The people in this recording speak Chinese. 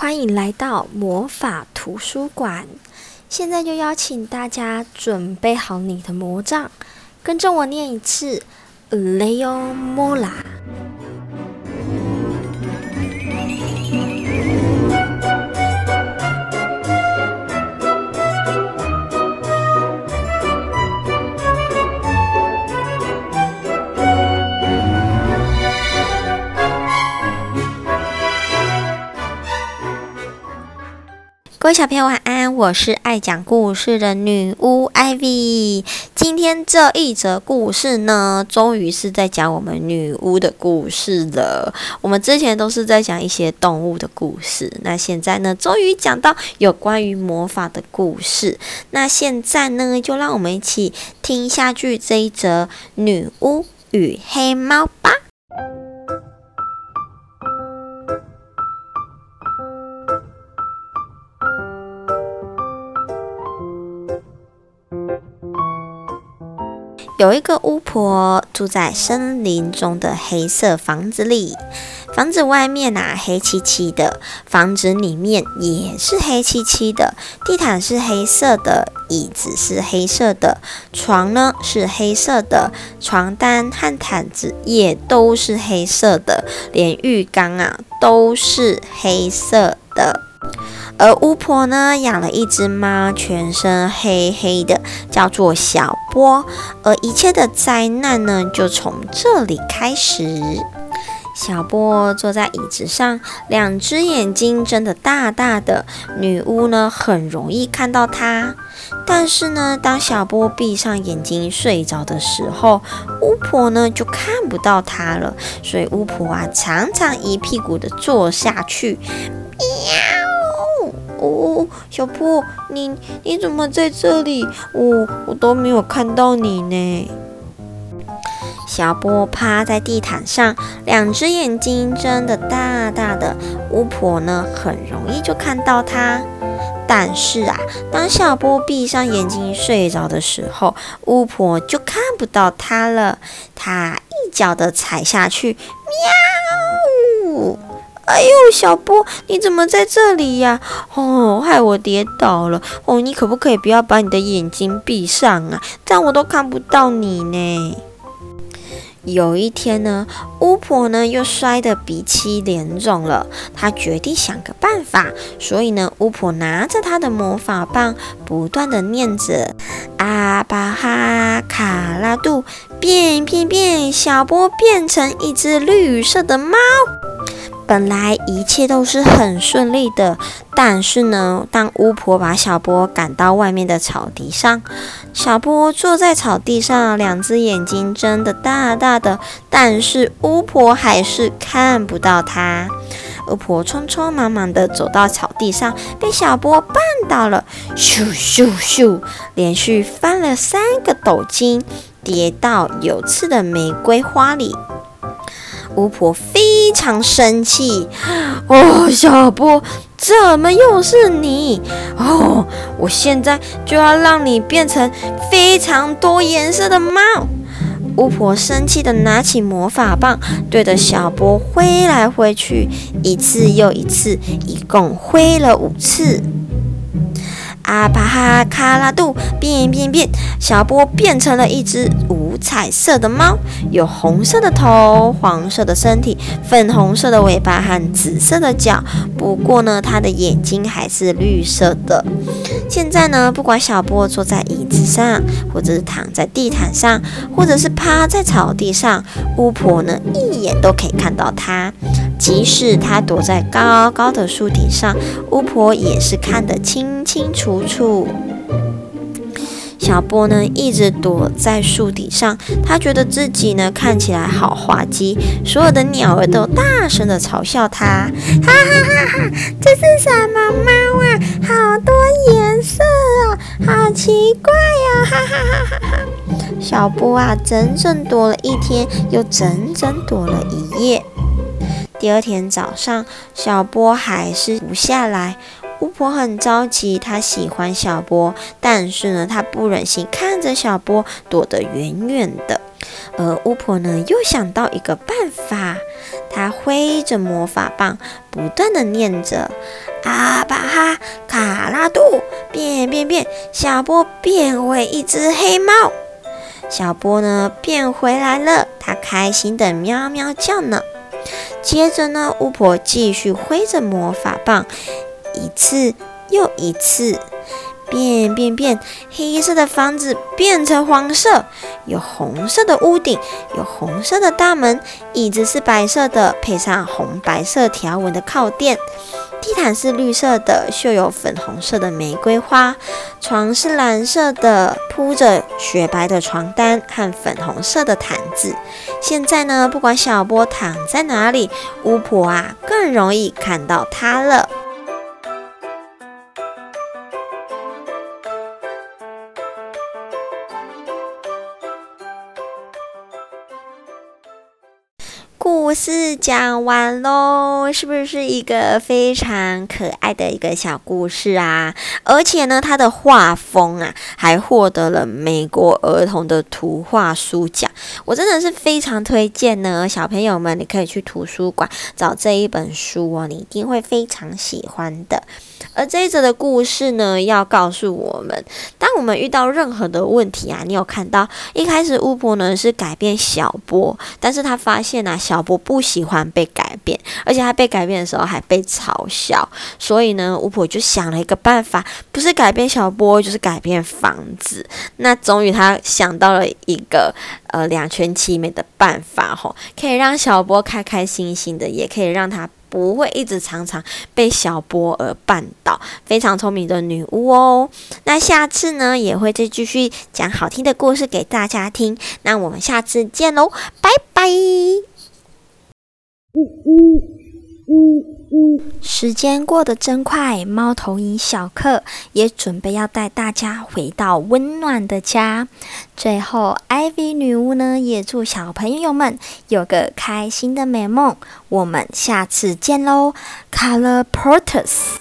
欢迎来到魔法图书馆。现在就邀请大家准备好你的魔杖，跟着我念一次：Leomola。各位小朋友晚安，我是爱讲故事的女巫 Ivy。今天这一则故事呢，终于是在讲我们女巫的故事了。我们之前都是在讲一些动物的故事，那现在呢，终于讲到有关于魔法的故事。那现在呢，就让我们一起听下去这一则女巫与黑猫吧。有一个巫婆住在森林中的黑色房子里，房子外面、啊、黑漆漆的，房子里面也是黑漆漆的，地毯是黑色的，椅子是黑色的，床呢是黑色的，床单和毯子也都是黑色的，连浴缸啊都是黑色的。而巫婆呢，养了一只猫，全身黑黑的，叫做小波。而一切的灾难呢，就从这里开始。小波坐在椅子上，两只眼睛睁得大大的。女巫呢，很容易看到它。但是呢，当小波闭上眼睛睡着的时候，巫婆呢就看不到它了。所以巫婆啊，常常一屁股的坐下去，哦，小波，你你怎么在这里？我、哦、我都没有看到你呢。小波趴在地毯上，两只眼睛睁得大大的。巫婆呢，很容易就看到它。但是啊，当小波闭上眼睛睡着的时候，巫婆就看不到它了。她一脚的踩下去，喵！哎呦，小波，你怎么在这里呀？哦，害我跌倒了。哦，你可不可以不要把你的眼睛闭上啊？这样我都看不到你呢。有一天呢，巫婆呢又摔得鼻青脸肿了。她决定想个办法，所以呢，巫婆拿着她的魔法棒，不断的念着：“阿巴哈卡拉杜，变变变，小波变成一只绿色的猫。”本来一切都是很顺利的，但是呢，当巫婆把小波赶到外面的草地上，小波坐在草地上，两只眼睛睁得大大的，但是巫婆还是看不到它。巫婆匆匆忙忙地走到草地上，被小波绊倒了，咻咻咻，连续翻了三个斗金，跌到有刺的玫瑰花里。巫婆非常生气，哦，小波，怎么又是你？哦，我现在就要让你变成非常多颜色的猫！巫婆生气地拿起魔法棒，对着小波挥来挥去，一次又一次，一共挥了五次。阿巴哈卡拉杜，变变变！小波变成了一只五彩色的猫，有红色的头、黄色的身体、粉红色的尾巴和紫色的脚。不过呢，它的眼睛还是绿色的。现在呢，不管小波坐在椅子上，或者是躺在地毯上，或者是趴在草地上，巫婆呢一眼都可以看到它。即使它躲在高高的树顶上，巫婆也是看得清清楚处。小波呢一直躲在树底上，他觉得自己呢看起来好滑稽，所有的鸟儿都大声地嘲笑他，哈哈哈哈！这是什么猫啊？好多颜色哦，好奇怪呀哈，哈哈哈哈！小波啊，整整躲了一天，又整整躲了一夜。第二天早上，小波还是不下来。巫婆很着急，她喜欢小波，但是呢，她不忍心看着小波躲得远远的。而巫婆呢，又想到一个办法，她挥着魔法棒，不断地念着：阿巴哈卡拉杜，变变变，小波变为一只黑猫。小波呢变回来了，它开心的喵喵叫呢。接着呢，巫婆继续挥着魔法棒，一次又一次。变变变！黑色的房子变成黄色，有红色的屋顶，有红色的大门，椅子是白色的，配上红白色条纹的靠垫，地毯是绿色的，绣有粉红色的玫瑰花，床是蓝色的，铺着雪白的床单和粉红色的毯子。现在呢，不管小波躺在哪里，巫婆啊更容易看到他了。故事讲完喽，是不是一个非常可爱的一个小故事啊？而且呢，它的画风啊，还获得了美国儿童的图画书奖。我真的是非常推荐呢，小朋友们，你可以去图书馆找这一本书哦，你一定会非常喜欢的。而这一则的故事呢，要告诉我们，当我们遇到任何的问题啊，你有看到一开始巫婆呢是改变小波，但是他发现啊，小波不喜欢被改变，而且他被改变的时候还被嘲笑，所以呢，巫婆就想了一个办法，不是改变小波，就是改变房子。那终于他想到了一个呃两全其美的办法，吼，可以让小波开开心心的，也可以让他。不会一直常常被小波儿绊倒，非常聪明的女巫哦。那下次呢，也会再继续讲好听的故事给大家听。那我们下次见喽，拜拜。嗯嗯呜呜时间过得真快，猫头鹰小克也准备要带大家回到温暖的家。最后，艾薇女巫呢也祝小朋友们有个开心的美梦。我们下次见喽，Color Porters。